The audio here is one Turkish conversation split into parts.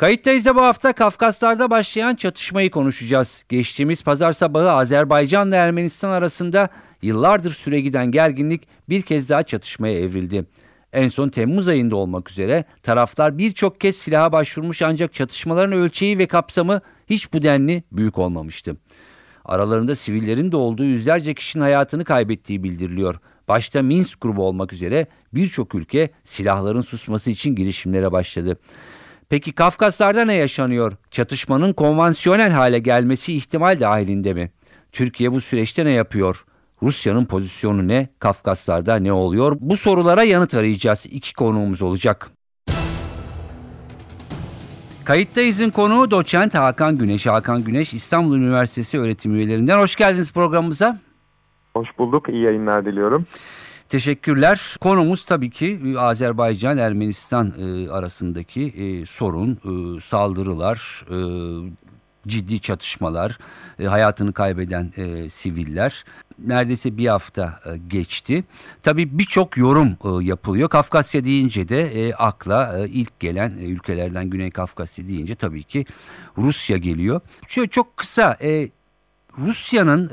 Kayıttayız da bu hafta Kafkaslar'da başlayan çatışmayı konuşacağız. Geçtiğimiz pazar sabahı Azerbaycan ile Ermenistan arasında yıllardır süre giden gerginlik bir kez daha çatışmaya evrildi. En son Temmuz ayında olmak üzere taraflar birçok kez silaha başvurmuş ancak çatışmaların ölçeği ve kapsamı hiç bu denli büyük olmamıştı. Aralarında sivillerin de olduğu yüzlerce kişinin hayatını kaybettiği bildiriliyor. Başta Minsk grubu olmak üzere birçok ülke silahların susması için girişimlere başladı. Peki Kafkaslar'da ne yaşanıyor? Çatışmanın konvansiyonel hale gelmesi ihtimal dahilinde mi? Türkiye bu süreçte ne yapıyor? Rusya'nın pozisyonu ne? Kafkaslar'da ne oluyor? Bu sorulara yanıt arayacağız. İki konuğumuz olacak. Kayıttayız'ın konuğu doçent Hakan Güneş. Hakan Güneş İstanbul Üniversitesi öğretim üyelerinden. Hoş geldiniz programımıza. Hoş bulduk. İyi yayınlar diliyorum. Teşekkürler. Konumuz tabii ki e, Azerbaycan-Ermenistan e, arasındaki e, sorun, saldırılar, ciddi çatışmalar, hayatını kaybeden siviller. Neredeyse bir hafta geçti. Tabii birçok yorum yapılıyor. Kafkasya deyince de akla ilk gelen ülkelerden Güney Kafkasya deyince tabii ki Rusya geliyor. Şöyle çok kısa Rusya'nın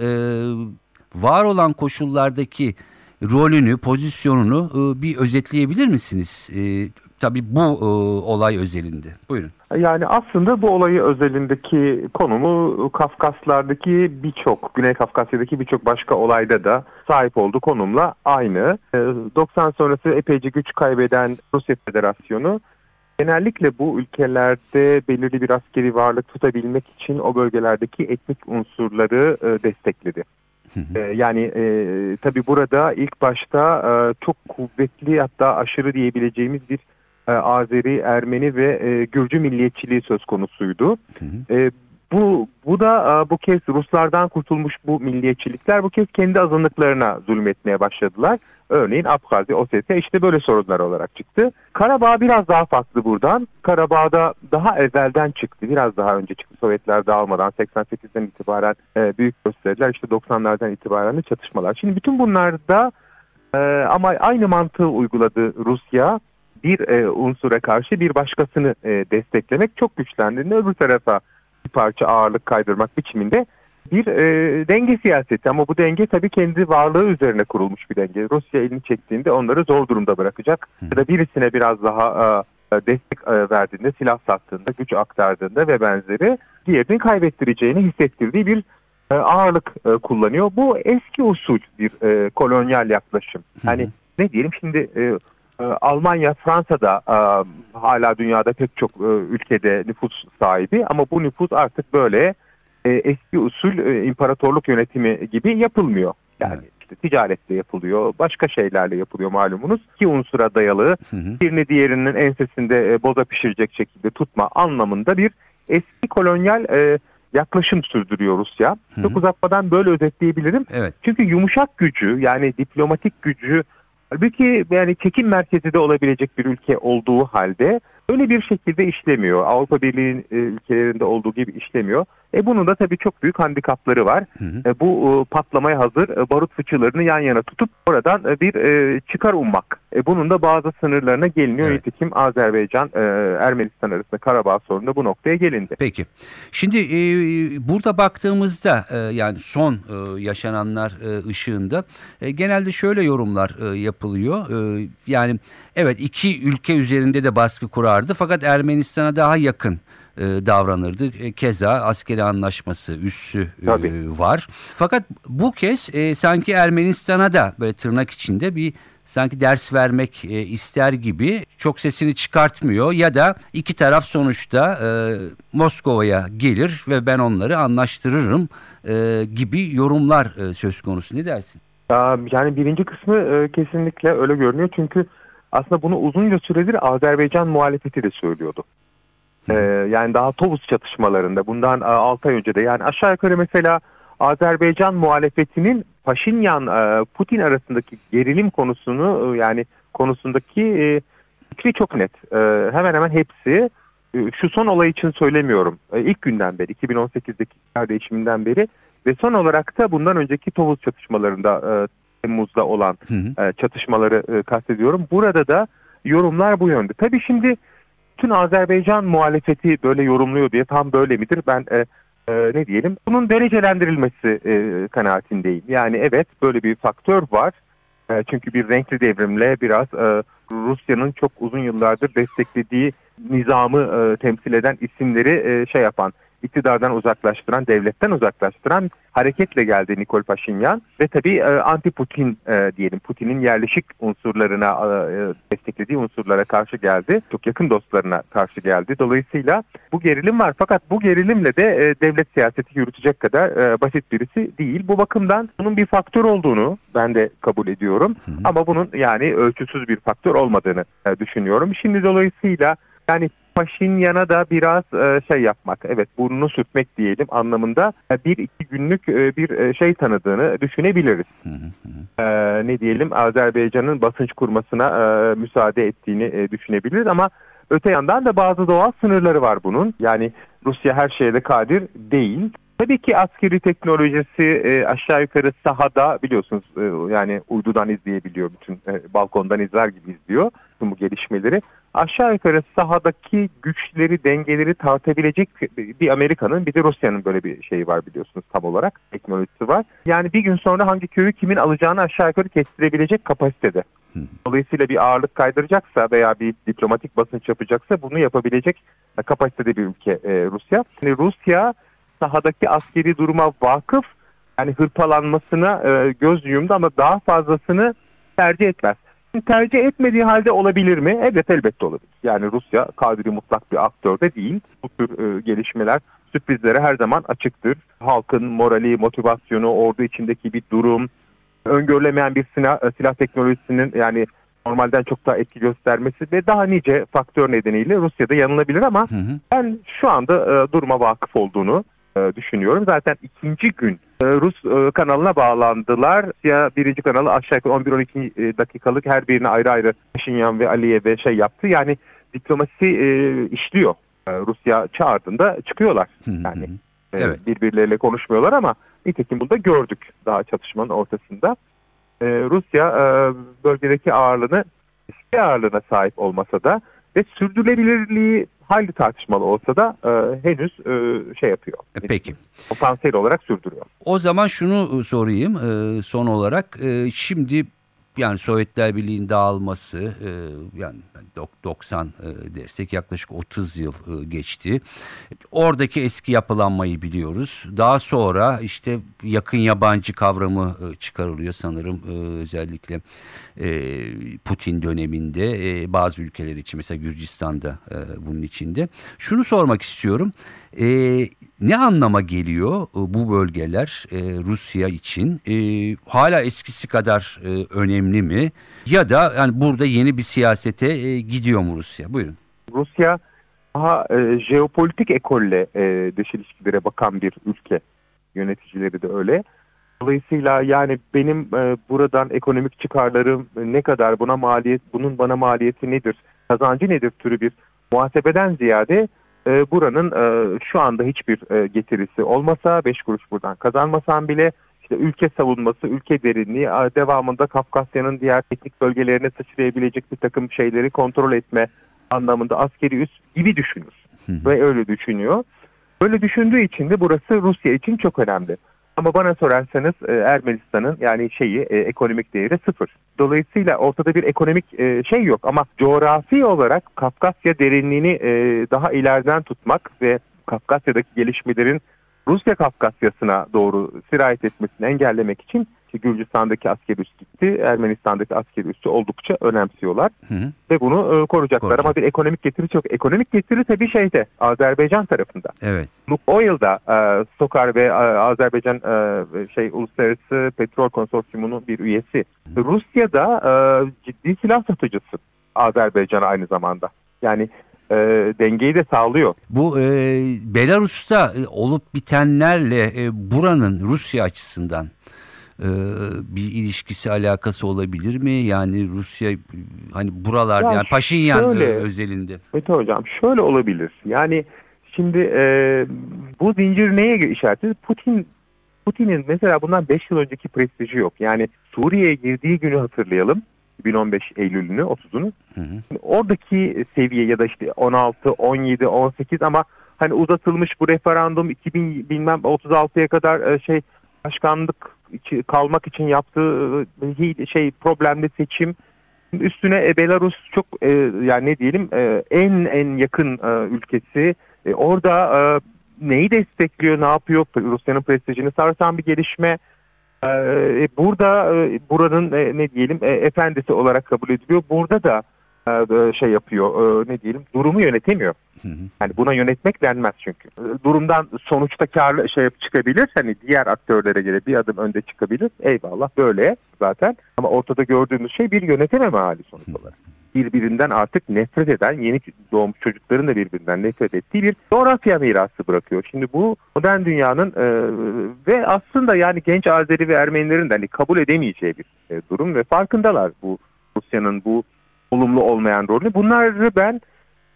var olan koşullardaki rolünü, pozisyonunu e, bir özetleyebilir misiniz? E, tabii bu e, olay özelinde. Buyurun. Yani aslında bu olayı özelindeki konumu Kafkaslardaki birçok, Güney Kafkasya'daki birçok başka olayda da sahip olduğu konumla aynı. 90 sonrası epeyce güç kaybeden Rusya Federasyonu genellikle bu ülkelerde belirli bir askeri varlık tutabilmek için o bölgelerdeki etnik unsurları destekledi. Hı Yani e, tabii burada ilk başta e, çok kuvvetli hatta aşırı diyebileceğimiz bir e, Azeri, Ermeni ve e, Gürcü milliyetçiliği söz konusuydu. Hı hı. E, bu bu da e, bu kez Ruslardan kurtulmuş bu milliyetçilikler bu kez kendi azınlıklarına zulmetmeye başladılar. Örneğin Abhazya, Ossetya işte böyle sorunlar olarak çıktı. Karabağ biraz daha farklı buradan. Karabağ'da daha evvelden çıktı. Biraz daha önce çıktı. Sovyetler dağılmadan 88'den itibaren e, büyük gösteriler. işte 90'lardan itibaren de çatışmalar. Şimdi bütün bunlarda e, ama aynı mantığı uyguladı Rusya. Bir e, unsura karşı bir başkasını e, desteklemek çok güçlendiğinde öbür tarafa bir parça ağırlık kaydırmak biçiminde bir e, denge siyaseti ama bu denge tabii kendi varlığı üzerine kurulmuş bir denge. Rusya elini çektiğinde onları zor durumda bırakacak ya da birisine biraz daha e, destek e, verdiğinde, silah sattığında, güç aktardığında ve benzeri diğerini kaybettireceğini hissettirdiği bir e, ağırlık e, kullanıyor. Bu eski usul bir e, kolonyal yaklaşım. Hani ne diyelim şimdi e, e, Almanya, Fransa'da e, hala dünyada pek çok e, ülkede nüfus sahibi ama bu nüfus artık böyle e, eski usul imparatorluk yönetimi gibi yapılmıyor. Yani evet. işte ticarette yapılıyor, başka şeylerle yapılıyor malumunuz. ki unsura dayalı, hı hı. birini diğerinin ensesinde boza pişirecek şekilde tutma anlamında bir eski kolonyal e, yaklaşım sürdürüyor Rusya. Hı hı. Çok uzatmadan böyle özetleyebilirim. Evet. Çünkü yumuşak gücü yani diplomatik gücü halbuki yani çekim merkezi de olabilecek bir ülke olduğu halde öyle bir şekilde işlemiyor. Avrupa Birliği e, ülkelerinde olduğu gibi işlemiyor. E bunun da tabii çok büyük handikapları var. Hı hı. E, bu e, patlamaya hazır e, barut fıçılarını yan yana tutup oradan e, bir e, çıkar ummak. E, bunun da bazı sınırlarına geliniyor. Evet. Nitekim Azerbaycan, e, Ermenistan arasında Karabağ sorununda bu noktaya gelindi. Peki. Şimdi e, burada baktığımızda e, yani son e, yaşananlar e, ışığında e, genelde şöyle yorumlar e, yapılıyor. E, yani evet iki ülke üzerinde de baskı kurardı fakat Ermenistan'a daha yakın e, davranırdı. E, keza askeri anlaşması üssü e, var. Fakat bu kez e, sanki Ermenistan'a da böyle tırnak içinde bir sanki ders vermek e, ister gibi çok sesini çıkartmıyor ya da iki taraf sonuçta e, Moskova'ya gelir ve ben onları anlaştırırım e, gibi yorumlar e, söz konusu. Ne dersin? Yani birinci kısmı e, kesinlikle öyle görünüyor çünkü aslında bunu uzunca süredir Azerbaycan muhalefeti de söylüyordu. Ee, yani daha Tovuz çatışmalarında bundan 6 ay önce de yani aşağı yukarı mesela Azerbaycan muhalefetinin Paşinyan e, Putin arasındaki gerilim konusunu e, yani konusundaki e, fikri çok net. E, hemen hemen hepsi e, şu son olay için söylemiyorum. E, ilk günden beri 2018'deki iktidar değişiminden beri ve son olarak da bundan önceki Tovuz çatışmalarında e, Temmuz'da olan Hı hı. e, çatışmaları e, kastediyorum. Burada da yorumlar bu yönde. Tabii şimdi tüm Azerbaycan muhalefeti böyle yorumluyor diye tam böyle midir? Ben e, e, ne diyelim? Bunun derecelendirilmesi e, kanaatindeyim. Yani evet böyle bir faktör var. E, çünkü bir renkli devrimle biraz e, Rusya'nın çok uzun yıllardır desteklediği nizamı e, temsil eden isimleri e, şey yapan, iktidardan uzaklaştıran, devletten uzaklaştıran hareketle geldi Nikol Paşinyan ve tabii e, anti-Putin e, diyelim Putin'in yerleşik unsurlarına e, desteklediği unsurlara karşı geldi. Çok yakın dostlarına karşı geldi. Dolayısıyla bu gerilim var fakat bu gerilimle de devlet siyaseti yürütecek kadar basit birisi değil. Bu bakımdan bunun bir faktör olduğunu ben de kabul ediyorum. Hı hı. Ama bunun yani ölçüsüz bir faktör olmadığını düşünüyorum. Şimdi dolayısıyla yani Paşinyan'a da biraz e, şey yapmak, evet burnunu sürtmek diyelim anlamında e, bir iki günlük e, bir şey tanıdığını düşünebiliriz. Hı hı hı. E, ne diyelim Azerbaycan'ın basınç kurmasına e, müsaade ettiğini e, düşünebiliriz ama öte yandan da bazı doğal sınırları var bunun. Yani Rusya her şeye de kadir değil. Tabii ki askeri teknolojisi e, aşağı yukarı sahada biliyorsunuz e, yani uydudan izleyebiliyor bütün e, balkondan izler gibi izliyor bütün bu gelişmeleri. Aşağı yukarı sahadaki güçleri, dengeleri tartabilecek bir Amerika'nın bir de Rusya'nın böyle bir şeyi var biliyorsunuz tam olarak teknolojisi var. Yani bir gün sonra hangi köyü kimin alacağını aşağı yukarı kestirebilecek kapasitede. Dolayısıyla bir ağırlık kaydıracaksa veya bir diplomatik basınç yapacaksa bunu yapabilecek kapasitede bir ülke e, Rusya. Yani Rusya sahadaki askeri duruma vakıf yani hırpalanmasına e, göz yumdu ama daha fazlasını tercih etmez. Tercih etmediği halde olabilir mi? Evet elbette olabilir. Yani Rusya kadri mutlak bir aktör de değil. Bu tür e, gelişmeler sürprizlere her zaman açıktır. Halkın morali, motivasyonu, ordu içindeki bir durum, öngörülemeyen bir silah, e, silah teknolojisinin yani normalden çok daha etki göstermesi ve daha nice faktör nedeniyle Rusya'da yanılabilir ama Hı hı. ben şu anda e, duruma vakıf olduğunu düşünüyorum. Zaten ikinci gün e, Rus e, kanalına bağlandılar. Ya birinci kanalı aşağı yukarı 11-12 e, dakikalık her birine ayrı ayrı Paşinyan ve Aliyev'e şey yaptı. Yani diplomasi e, işliyor. E, Rusya çağırdığında çıkıyorlar. Yani e, Evet. birbirleriyle konuşmuyorlar ama nitekim bunu da gördük daha çatışmanın ortasında. E, Rusya e, bölgedeki ağırlığını eski ağırlığına sahip olmasa da ve sürdürülebilirliği hayli tartışmalı olsa da e, henüz e, şey yapıyor. E, Peki. Potansiyel olarak sürdürüyor. O zaman şunu sorayım e, son olarak. E, Şimdi yani Sovyetler Birliği'nin dağılması e, yani dok- 90 e, dersek yaklaşık 30 yıl e, geçti. Oradaki eski yapılanmayı biliyoruz. Daha sonra işte yakın yabancı kavramı çıkarılıyor sanırım özellikle Putin döneminde bazı ülkeler için mesela Gürcistan'da bunun içinde. Şunu sormak istiyorum. E, ne anlama geliyor e, bu bölgeler e, Rusya için? E, hala eskisi kadar e, önemli mi? Ya da yani burada yeni bir siyasete e, gidiyor mu Rusya? Buyurun. Rusya daha e, jeopolitik ekolle e, dış ilişkilere bakan bir ülke. Yöneticileri de öyle. Dolayısıyla yani benim e, buradan ekonomik çıkarlarım ne kadar buna maliyet, bunun bana maliyeti nedir, kazancı nedir türü bir muhasebeden ziyade e, buranın e, şu anda hiçbir e, getirisi olmasa, beş kuruş buradan kazanmasam bile işte ülke savunması, ülke derinliği, devamında Kafkasya'nın diğer teknik bölgelerine sıçrayabilecek bir takım şeyleri kontrol etme anlamında askeri üs gibi düşünür Hı hı. ve öyle düşünüyor. Böyle düşündüğü için de burası Rusya için çok önemli. Ama bana sorarsanız e, Ermenistan'ın yani şeyi e, ekonomik değeri sıfır. Dolayısıyla ortada bir ekonomik e, şey yok ama coğrafi olarak Kafkasya derinliğini daha ileriden tutmak ve Kafkasya'daki gelişmelerin Rusya Kafkasya'sına doğru sirayet etmesini engellemek için işte Gürcistan'daki askeri üs gitti, Ermenistan'daki askeri üssü oldukça önemsiyorlar Hı hı. ve bunu e, koruyacaklar. Koruyacak. Ama bir ekonomik getiri çok. Ekonomik getiri tabii şeyde Azerbaycan tarafında. Evet. Lukoil'da e, Sokar ve e, Azerbaycan e, şey Uluslararası Petrol Konsorsiyumu'nun bir üyesi. Rusya'da e, ciddi silah satıcısı Azerbaycan aynı zamanda. Yani e, dengeyi de sağlıyor. Bu e, Belarus'ta e, olup bitenlerle e, buranın Rusya açısından bir ilişkisi alakası olabilir mi? Yani Rusya hani buralarda Ya yani Paşinyan şöyle- e, özelinde. Mete Hocam şöyle olabilir. Yani şimdi e, bu zincir neye işaret ediyor? Putin Putin'in mesela bundan 5 yıl önceki prestiji yok. Yani Suriye'ye girdiği günü hatırlayalım. 2015 Eylül'ünü 30'unu. Hı hı. Oradaki seviye ya da işte 16, 17, 18 ama hani uzatılmış bu referandum 2000 bilmem 36'ya kadar e, şey başkanlık kalmak için yaptığı e, şey problemli seçim. Üstüne e, Belarus çok e, yani ne diyelim en en yakın ülkesi. Orada neyi destekliyor ne yapıyor? Rusya'nın prestijini sarsan bir gelişme. Burada buranın ne diyelim efendisi olarak kabul ediliyor. Burada da şey yapıyor e, ne diyelim durumu yönetemiyor. Hı hı. Yani buna yönetmek denmez çünkü. E, Durumdan sonuçta karlı şey çıkabilir. Hani diğer aktörlere göre bir adım önde çıkabilir. Eyvallah böyle zaten. Ama ortada gördüğümüz şey bir yönetememe hali sonuç olarak. Birbirinden artık nefret eden, yeni doğmuş çocukların da birbirinden nefret ettiği bir coğrafya mirası bırakıyor. Şimdi bu modern dünyanın e, ve aslında yani genç Azeri ve Ermenilerin de hani kabul edemeyeceği bir e, durum ve farkındalar bu Rusya'nın bu olumlu olmayan rolü. Bunları ben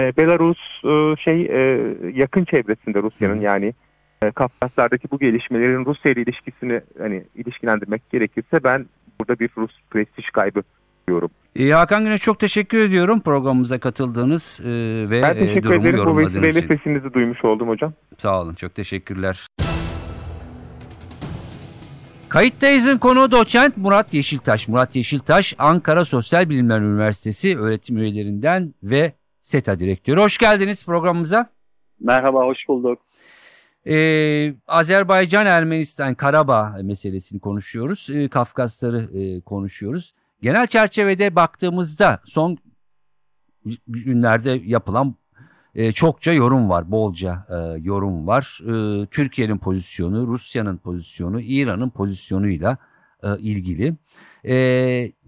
e, Belarus e, şey e, yakın çevresinde Rusya'nın yani e, Kafkaslardaki bu gelişmelerin Rusya ile ilişkisini hani ilişkilendirmek gerekirse ben burada bir Rus prestij kaybı diyorum. E, Hakan Güneş çok teşekkür ediyorum programımıza katıldığınız e, ve Ben e, teşekkür durumu ederim. Bu yorumladığınız için. sesinizi duymuş oldum hocam. Sağ olun çok teşekkürler. Kayıttayız'ın konuğu doçent Murat Yeşiltaş. Murat Yeşiltaş Ankara Sosyal Bilimler Üniversitesi öğretim üyelerinden ve SETA direktörü. Hoş geldiniz programımıza. Merhaba, hoş bulduk. Ee, Azerbaycan, Ermenistan, Karabağ meselesini konuşuyoruz. Ee, Kafkasları e, konuşuyoruz. Genel çerçevede baktığımızda son günlerde yapılan e, çokça yorum var, bolca e, yorum var. E, Türkiye'nin pozisyonu, Rusya'nın pozisyonu, İran'ın pozisyonuyla e, ilgili. E,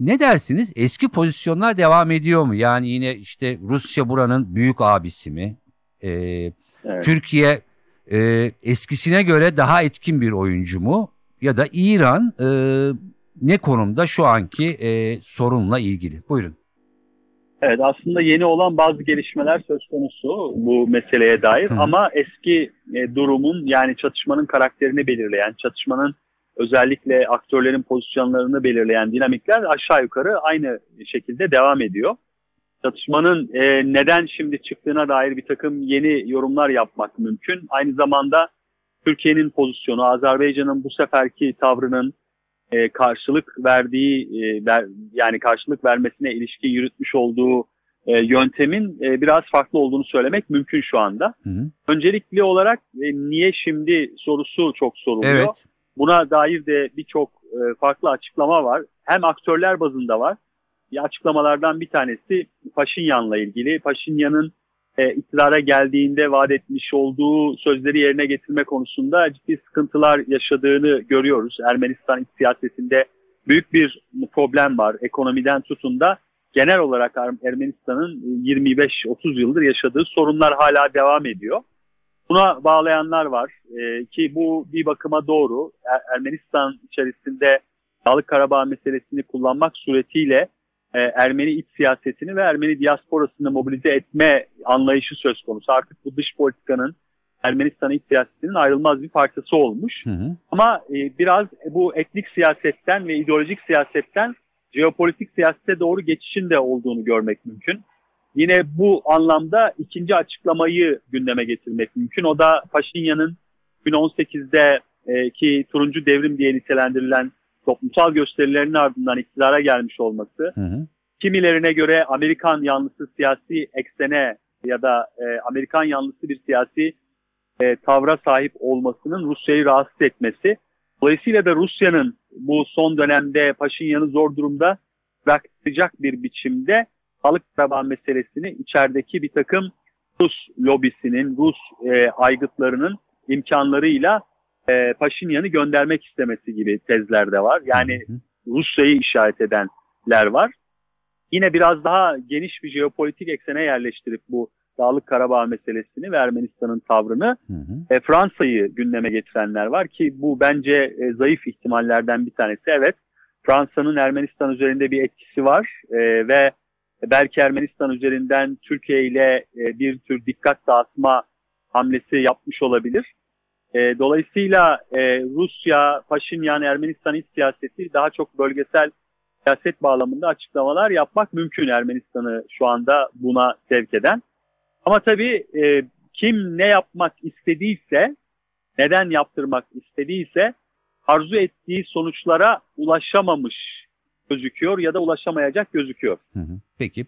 ne dersiniz? Eski pozisyonlar devam ediyor mu? Yani yine işte Rusya buranın büyük abisi mi? E, Evet. Türkiye e, eskisine göre daha etkin bir oyuncu mu? Ya da İran e, ne konumda şu anki e, sorunla ilgili? Buyurun. Evet, aslında yeni olan bazı gelişmeler söz konusu bu meseleye dair Hı. ama eski e, durumun yani çatışmanın karakterini belirleyen, çatışmanın özellikle aktörlerin pozisyonlarını belirleyen dinamikler aşağı yukarı aynı şekilde devam ediyor. Çatışmanın e, neden şimdi çıktığına dair bir takım yeni yorumlar yapmak mümkün. Aynı zamanda Türkiye'nin pozisyonu, Azerbaycan'ın bu seferki tavrının e, karşılık verdiği e, ver- yani karşılık vermesine ilişkin yürütmüş olduğu e, yöntemin e, biraz farklı olduğunu söylemek mümkün şu anda. Hı hı. Öncelikli olarak e, niye şimdi sorusu çok soruluyor. Evet. Buna dair de birçok e, farklı açıklama var. Hem aktörler bazında var. Bir açıklamalardan bir tanesi Paşinyan'la ilgili. Paşinyan'ın e, iktidara geldiğinde vaat etmiş olduğu sözleri yerine getirme konusunda ciddi sıkıntılar yaşadığını görüyoruz. Ermenistan iç siyasetinde büyük bir problem var. Ekonomiden tutun da genel olarak Er- Ermenistan'ın 25-30 yıldır yaşadığı sorunlar hala devam ediyor. Buna bağlayanlar var Ee, ki bu bir bakıma doğru. Er- Ermenistan içerisinde Dağlık Karabağ meselesini kullanmak suretiyle e, Ermeni iç siyasetini ve Ermeni diasporasını mobilize etme anlayışı söz konusu. Artık bu dış politikanın Ermenistan iç siyasetinin ayrılmaz bir parçası olmuş. Hı hı. Ama e, biraz bu etnik siyasetten ve ideolojik siyasetten jeopolitik siyasete doğru geçişin de olduğunu görmek mümkün. Yine bu anlamda ikinci açıklamayı gündeme getirmek mümkün. O da Paşinyan'ın 2018'de e, ki turuncu devrim diye nitelendirilen toplumsal gösterilerin ardından iktidara gelmiş olması, Hı hı. kimilerine göre Amerikan yanlısı siyasi eksene ya da e, Amerikan yanlısı bir siyasi e, tavra sahip olmasının Rusya'yı rahatsız etmesi. Dolayısıyla da Rusya'nın bu son dönemde Paşinyan'ı zor durumda bırakacak bir biçimde balık Karabağ meselesini içerideki bir takım Rus lobisinin, Rus e, aygıtlarının imkanlarıyla e, Paşinyan'ı göndermek istemesi gibi tezler de var. Yani. Rusya'yı işaret edenler var. Yine biraz daha geniş bir jeopolitik eksene yerleştirip bu Dağlık Karabağ meselesini ve Ermenistan'ın tavrını Hı hı. e, Fransa'yı gündeme getirenler var ki bu bence e, zayıf ihtimallerden bir tanesi. Evet Fransa'nın Ermenistan üzerinde bir etkisi var e, ve belki Ermenistan üzerinden Türkiye ile e, bir tür dikkat dağıtma hamlesi yapmış olabilir. E, dolayısıyla e, Rusya, Paşinyan, Ermenistan iç siyaseti daha çok bölgesel siyaset bağlamında açıklamalar yapmak mümkün Ermenistan'ı şu anda buna sevk eden. Ama tabii e, kim ne yapmak istediyse, neden yaptırmak istediyse arzu ettiği sonuçlara ulaşamamış gözüküyor ya da ulaşamayacak gözüküyor. Peki.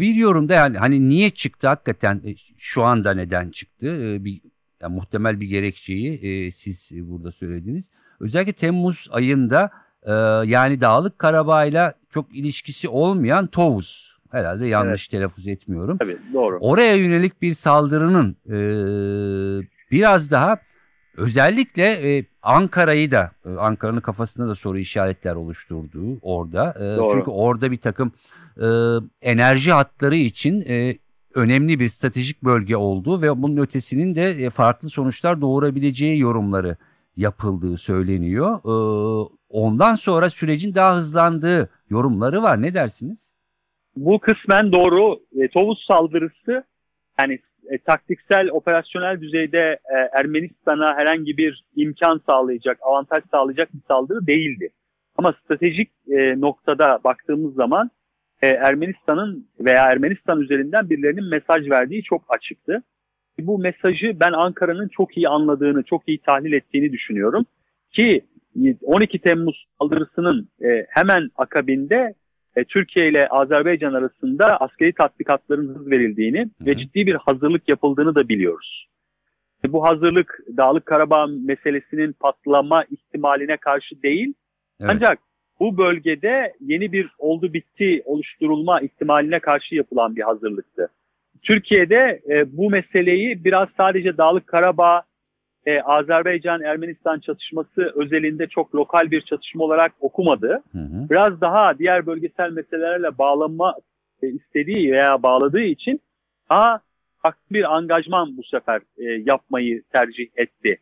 Bir yorumda yani hani niye çıktı hakikaten e, şu anda neden çıktı? Ee, bir yani muhtemel bir gerekçeyi e, siz burada söylediniz. Özellikle Temmuz ayında e, yani Dağlık Karabağ'la çok ilişkisi olmayan Tovuz herhalde yanlış telaffuz etmiyorum. Tabii doğru. Oraya yönelik bir saldırının e, biraz daha özellikle e, Ankara'yı da e, Ankara'nın kafasında da soru işaretler oluşturduğu orada. E, Doğru. çünkü orada bir takım e, enerji hatları için e, önemli bir stratejik bölge olduğu ve bunun ötesinin de e, farklı sonuçlar doğurabileceği yorumları yapıldığı söyleniyor. E, ondan sonra sürecin daha hızlandığı yorumları var. Ne dersiniz? Bu kısmen doğru. E, Tovuz saldırısı yani e, taktiksel, operasyonel düzeyde e, Ermenistan'a herhangi bir imkan sağlayacak, avantaj sağlayacak bir saldırı değildi. Ama stratejik noktada baktığımız zaman e, Ermenistan'ın veya Ermenistan üzerinden birilerinin mesaj verdiği çok açıktı. Bu mesajı ben Ankara'nın çok iyi anladığını, çok iyi tahlil ettiğini düşünüyorum. Ki 12 Temmuz saldırısının e, hemen akabinde e, Türkiye ile Azerbaycan arasında askeri tatbikatların hız verildiğini hı. ve ciddi bir hazırlık yapıldığını da biliyoruz. E, Bu hazırlık Dağlık Karabağ meselesinin patlama ihtimaline karşı değil Evet. ancak bu bölgede yeni bir oldu bitti oluşturulma ihtimaline karşı yapılan bir hazırlıktı. Türkiye'de e, bu meseleyi biraz sadece Dağlık Karabağ, e, Azerbaycan-Ermenistan çatışması özelinde çok lokal bir çatışma olarak okumadı. Hı hı. Biraz daha diğer bölgesel meselelerle bağlanma e, istediği veya bağladığı için daha farklı bir angajman bu sefer e, yapmayı tercih etti.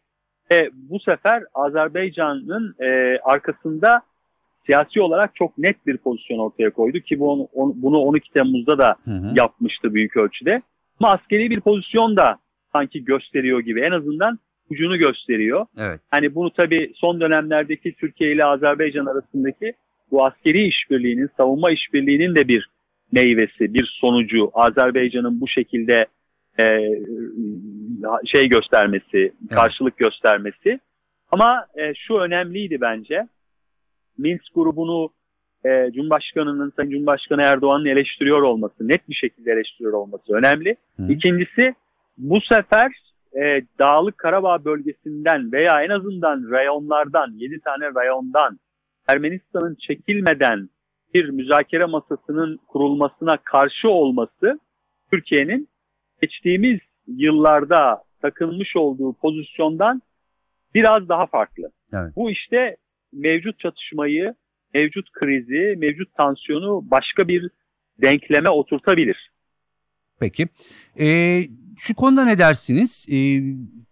Ve bu sefer Azerbaycan'ın e, arkasında siyasi olarak çok net bir pozisyon ortaya koydu ki bu, on- bunu 12 Temmuz'da da Hı hı. yapmıştı büyük ölçüde. Ama askeri bir pozisyon da sanki gösteriyor gibi en azından ucunu gösteriyor. Evet. Hani bunu tabii son dönemlerdeki Türkiye ile Azerbaycan arasındaki bu askeri işbirliğinin, savunma işbirliğinin de bir meyvesi, bir sonucu. Azerbaycan'ın bu şekilde e, şey göstermesi, karşılık göstermesi. Ama e, şu önemliydi bence. Minsk grubunu e, Cumhurbaşkanı'nın, Sayın Cumhurbaşkanı Erdoğan'ın eleştiriyor olması, net bir şekilde eleştiriyor olması önemli. Hı. İkincisi bu sefer e, Dağlık Karabağ bölgesinden veya en azından rayonlardan, 7 tane rayondan Ermenistan'ın çekilmeden bir müzakere masasının kurulmasına karşı olması Türkiye'nin geçtiğimiz yıllarda takılmış olduğu pozisyondan biraz daha farklı. Evet. Bu işte mevcut çatışmayı, mevcut krizi, mevcut tansiyonu başka bir denkleme oturtabilir. Peki. Ee, şu konuda ne dersiniz? Ee,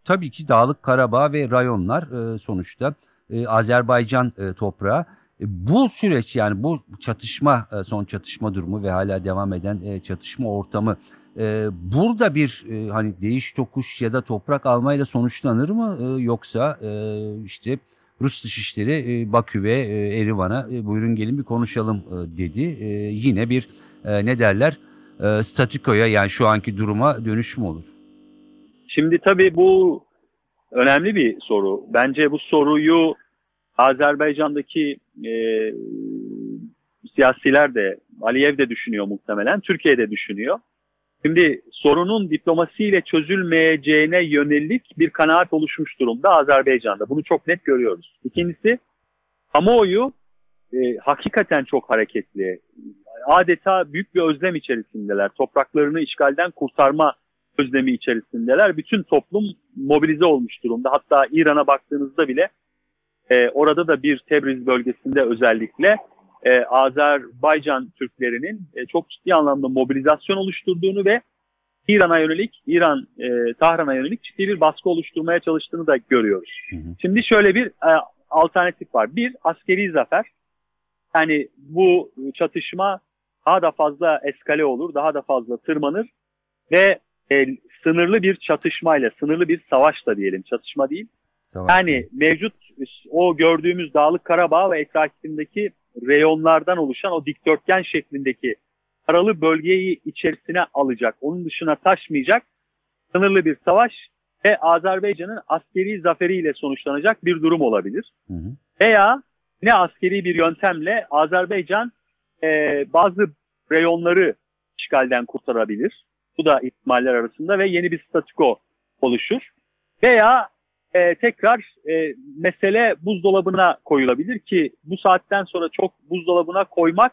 tabii ki Dağlık Karabağ ve rayonlar e, sonuçta e, Azerbaycan e, toprağı. E, bu süreç yani bu çatışma, e, son çatışma durumu ve hala devam eden e, çatışma ortamı e, burada bir e, hani değiş tokuş ya da toprak almayla sonuçlanır mı? E, yoksa e, işte Rus Dışişleri e, Bakü ve e, Erivan'a e, buyurun gelin bir konuşalım e, dedi. Yine bir ne derler? e, statükoya yani şu anki duruma dönüş mü olur? Şimdi tabii bu önemli bir soru. Bence bu soruyu Azerbaycan'daki e, siyasiler de, Aliyev de düşünüyor muhtemelen, Türkiye de düşünüyor. Şimdi sorunun diplomasiyle çözülmeyeceğine yönelik bir kanaat oluşmuş durumda Azerbaycan'da. Bunu çok net görüyoruz. İkincisi, kamuoyu e, hakikaten çok hareketli. Adeta büyük bir özlem içerisindeler. Topraklarını işgalden kurtarma özlemi içerisindeler. Bütün toplum mobilize olmuş durumda. Hatta İran'a baktığınızda bile e, orada da bir Tebriz bölgesinde özellikle e, Azerbaycan Türklerinin e, çok ciddi anlamda mobilizasyon oluşturduğunu ve İran'a yönelik, İran e, Tahran'a yönelik ciddi bir baskı oluşturmaya çalıştığını da görüyoruz. Hı hı. Şimdi şöyle bir e, alternatif var. Bir, askeri zafer. Yani bu çatışma daha da fazla eskale olur, daha da fazla tırmanır ve e, sınırlı bir çatışmayla, sınırlı bir savaşla diyelim, çatışma değil. Savaş. Yani mevcut o gördüğümüz Dağlık Karabağ ve etrafındaki reyonlardan oluşan o dikdörtgen şeklindeki paralı bölgeyi içerisine alacak, onun dışına taşmayacak sınırlı bir savaş ve Azerbaycan'ın askeri zaferiyle sonuçlanacak bir durum olabilir. Hı hı. Veya ne askeri bir yöntemle Azerbaycan e, bazı reyonları işgalden kurtarabilir. Bu da ihtimaller arasında ve yeni bir statüko oluşur. Veya e, tekrar e, mesele buzdolabına koyulabilir ki bu saatten sonra çok buzdolabına koymak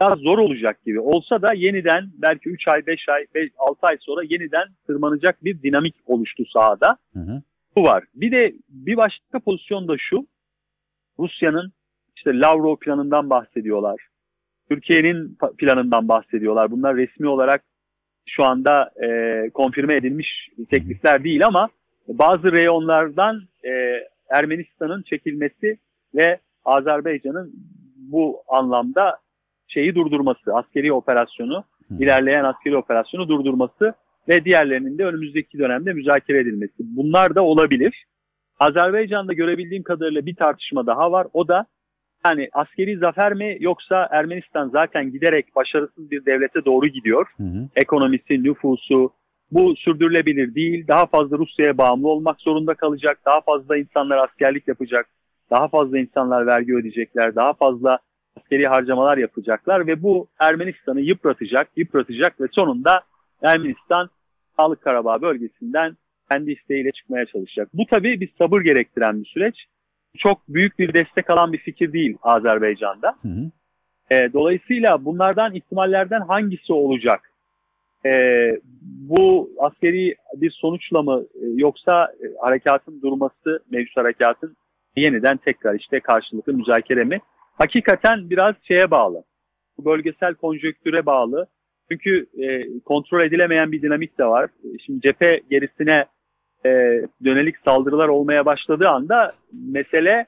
biraz zor olacak gibi. Olsa da yeniden belki 3 ay, 5 ay, 5, 6 ay sonra yeniden tırmanacak bir dinamik oluştu sahada. Hı hı. Bu var. Bir de bir başka pozisyon da şu. Rusya'nın işte Lavrov planından bahsediyorlar. Türkiye'nin planından bahsediyorlar. Bunlar resmi olarak şu anda e, konfirme edilmiş teklifler değil ama bazı reyonlardan e, Ermenistan'ın çekilmesi ve Azerbaycan'ın bu anlamda şeyi durdurması, askeri operasyonu, Hı. ilerleyen askeri operasyonu durdurması ve diğerlerinin de önümüzdeki dönemde müzakere edilmesi. Bunlar da olabilir. Azerbaycan'da görebildiğim kadarıyla bir tartışma daha var. O da yani askeri zafer mi yoksa Ermenistan zaten giderek başarısız bir devlete doğru gidiyor. Hı hı. Ekonomisi, nüfusu bu sürdürülebilir değil. Daha fazla Rusya'ya bağımlı olmak zorunda kalacak. Daha fazla insanlar askerlik yapacak. Daha fazla insanlar vergi ödeyecekler. Daha fazla askeri harcamalar yapacaklar ve bu Ermenistan'ı yıpratacak, yıpratacak ve sonunda Ermenistan Dağlık Karabağ bölgesinden kendi isteğiyle çıkmaya çalışacak. Bu tabii bir sabır gerektiren bir süreç. Çok büyük bir destek alan bir fikir değil Azerbaycan'da. Hı hı. E, dolayısıyla bunlardan ihtimallerden hangisi olacak? E, bu askeri bir sonuçla mı e, yoksa e, harekatın durması, mevcut harekatın yeniden tekrar işte karşılıklı müzakere mi? Hakikaten biraz şeye bağlı. Bu bölgesel konjöktüre bağlı. Çünkü e, kontrol edilemeyen bir dinamik de var. Şimdi cephe gerisine e, yönelik saldırılar olmaya başladığı anda mesele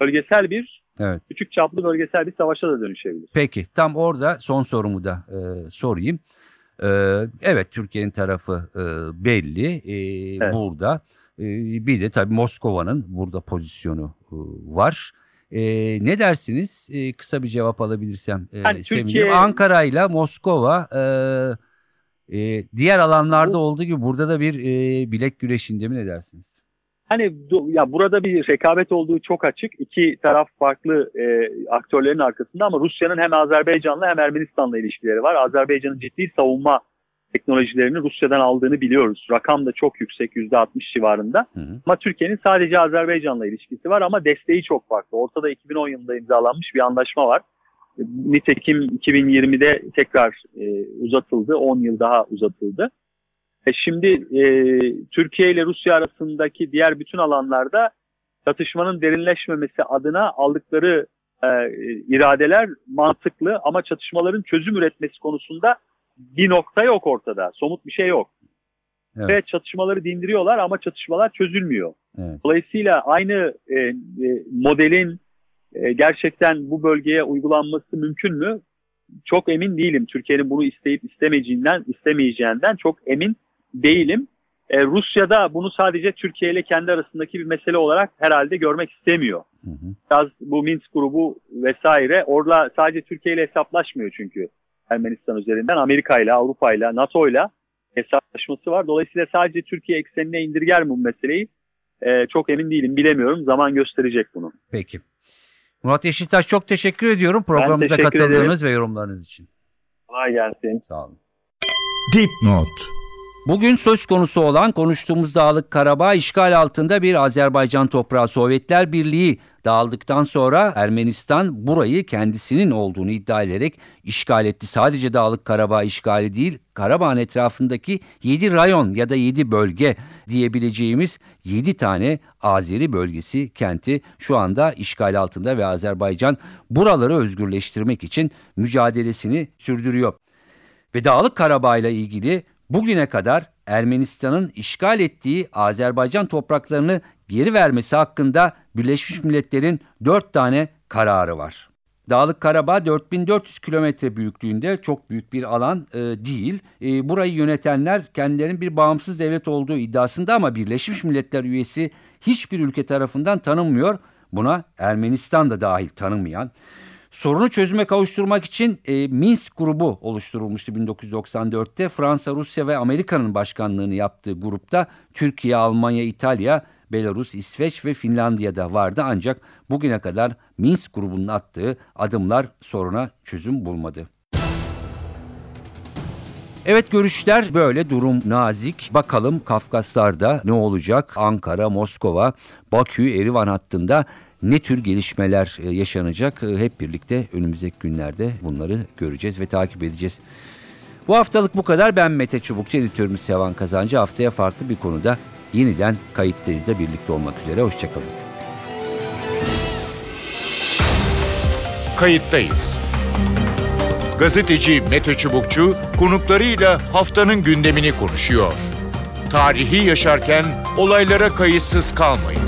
bölgesel bir Evet. küçük çaplı bölgesel bir savaşa da dönüşebilir. Peki tam orada son sorumu da e, sorayım. Evet Türkiye'nin tarafı e, belli e, Evet. burada. E, bir de tabii Moskova'nın burada pozisyonu e, var. E, ne dersiniz? E, kısa bir cevap alabilirsem e, Yani sevinirim. Türkiye- Ankara ile Moskova e, e, diğer alanlarda olduğu gibi burada da bir e, bilek güreşinde mi ne dersiniz? Hani ya burada bir rekabet olduğu çok açık. İki taraf farklı e, aktörlerin arkasında ama Rusya'nın hem Azerbaycan'la hem Ermenistan'la ilişkileri var. Azerbaycan'ın ciddi savunma teknolojilerini Rusya'dan aldığını biliyoruz. Rakam da çok yüksek %60 civarında. Hı hı. Ama Türkiye'nin sadece Azerbaycan'la ilişkisi var ama desteği çok farklı. Ortada 2010 yılında imzalanmış bir anlaşma var. Nitekim 2020'de tekrar e, uzatıldı. 10 yıl daha uzatıldı. E şimdi e, Türkiye ile Rusya arasındaki diğer bütün alanlarda çatışmanın derinleşmemesi adına aldıkları e, iradeler mantıklı ama çatışmaların çözüm üretmesi konusunda bir nokta yok ortada. Somut bir şey yok. Evet. Ve çatışmaları dindiriyorlar ama çatışmalar çözülmüyor. Evet. Dolayısıyla aynı e, e, modelin e, gerçekten bu bölgeye uygulanması mümkün mü? Çok emin değilim. Türkiye'nin bunu isteyip istemeyeceğinden, istemeyeceğinden çok emin değilim. E, Rusya'da bunu sadece Türkiye ile kendi arasındaki bir mesele olarak herhalde görmek istemiyor. Hı hı. Biraz bu Minsk grubu vesaire orada sadece Türkiye ile hesaplaşmıyor çünkü Ermenistan üzerinden Amerika ile Avrupa ile NATO ile hesaplaşması var. Dolayısıyla sadece Türkiye eksenine indirger mi bu meseleyi? E, çok emin değilim bilemiyorum. Zaman gösterecek bunu. Peki. Murat Yeşiltaş çok teşekkür ediyorum programımıza teşekkür katıldığınız ve yorumlarınız için. Kolay gelsin. Sağ olun. Dipnot Bugün söz konusu olan konuştuğumuz Dağlık Karabağ işgal altında bir Azerbaycan toprağı Sovyetler Birliği dağıldıktan sonra Ermenistan burayı kendisinin olduğunu iddia ederek işgal etti. Sadece Dağlık Karabağ işgali değil Karabağ'ın etrafındaki 7 rayon ya da 7 bölge diyebileceğimiz 7 tane Azeri bölgesi kenti şu anda işgal altında ve Azerbaycan buraları özgürleştirmek için mücadelesini sürdürüyor. Ve Dağlık Karabağ ile ilgili bugüne kadar Ermenistan'ın işgal ettiği Azerbaycan topraklarını geri vermesi hakkında Birleşmiş Milletler'in 4 tane kararı var. Dağlık Karabağ 4400 kilometre büyüklüğünde çok büyük bir alan e, değil. E, burayı yönetenler kendilerinin bir bağımsız devlet olduğu iddiasında ama Birleşmiş Milletler üyesi hiçbir ülke tarafından tanınmıyor. Buna Ermenistan da dahil tanınmayan. Sorunu çözüme kavuşturmak için e, Minsk grubu oluşturulmuştu 1994'te. Fransa, Rusya ve Amerika'nın başkanlığını yaptığı grupta Türkiye, Almanya, İtalya, Belarus, İsveç ve Finlandiya'da vardı ancak bugüne kadar Minsk grubunun attığı adımlar soruna çözüm bulmadı. Evet görüşler böyle durum nazik. Bakalım Kafkaslar'da ne olacak? Ankara, Moskova, Bakü, Erivan hattında ne tür gelişmeler e, yaşanacak? E, Hep birlikte önümüzdeki günlerde bunları göreceğiz ve takip edeceğiz. Bu haftalık bu kadar. Ben Mete Çubukçu, editörümüz Sevan Kazancı. Haftaya farklı bir konuda yeniden kayıttayız da birlikte olmak üzere. Hoşçakalın. Kayıttayız. Gazeteci Mete Çubukçu konuklarıyla haftanın gündemini konuşuyor. Tarihi yaşarken olaylara kayıtsız kalmayın.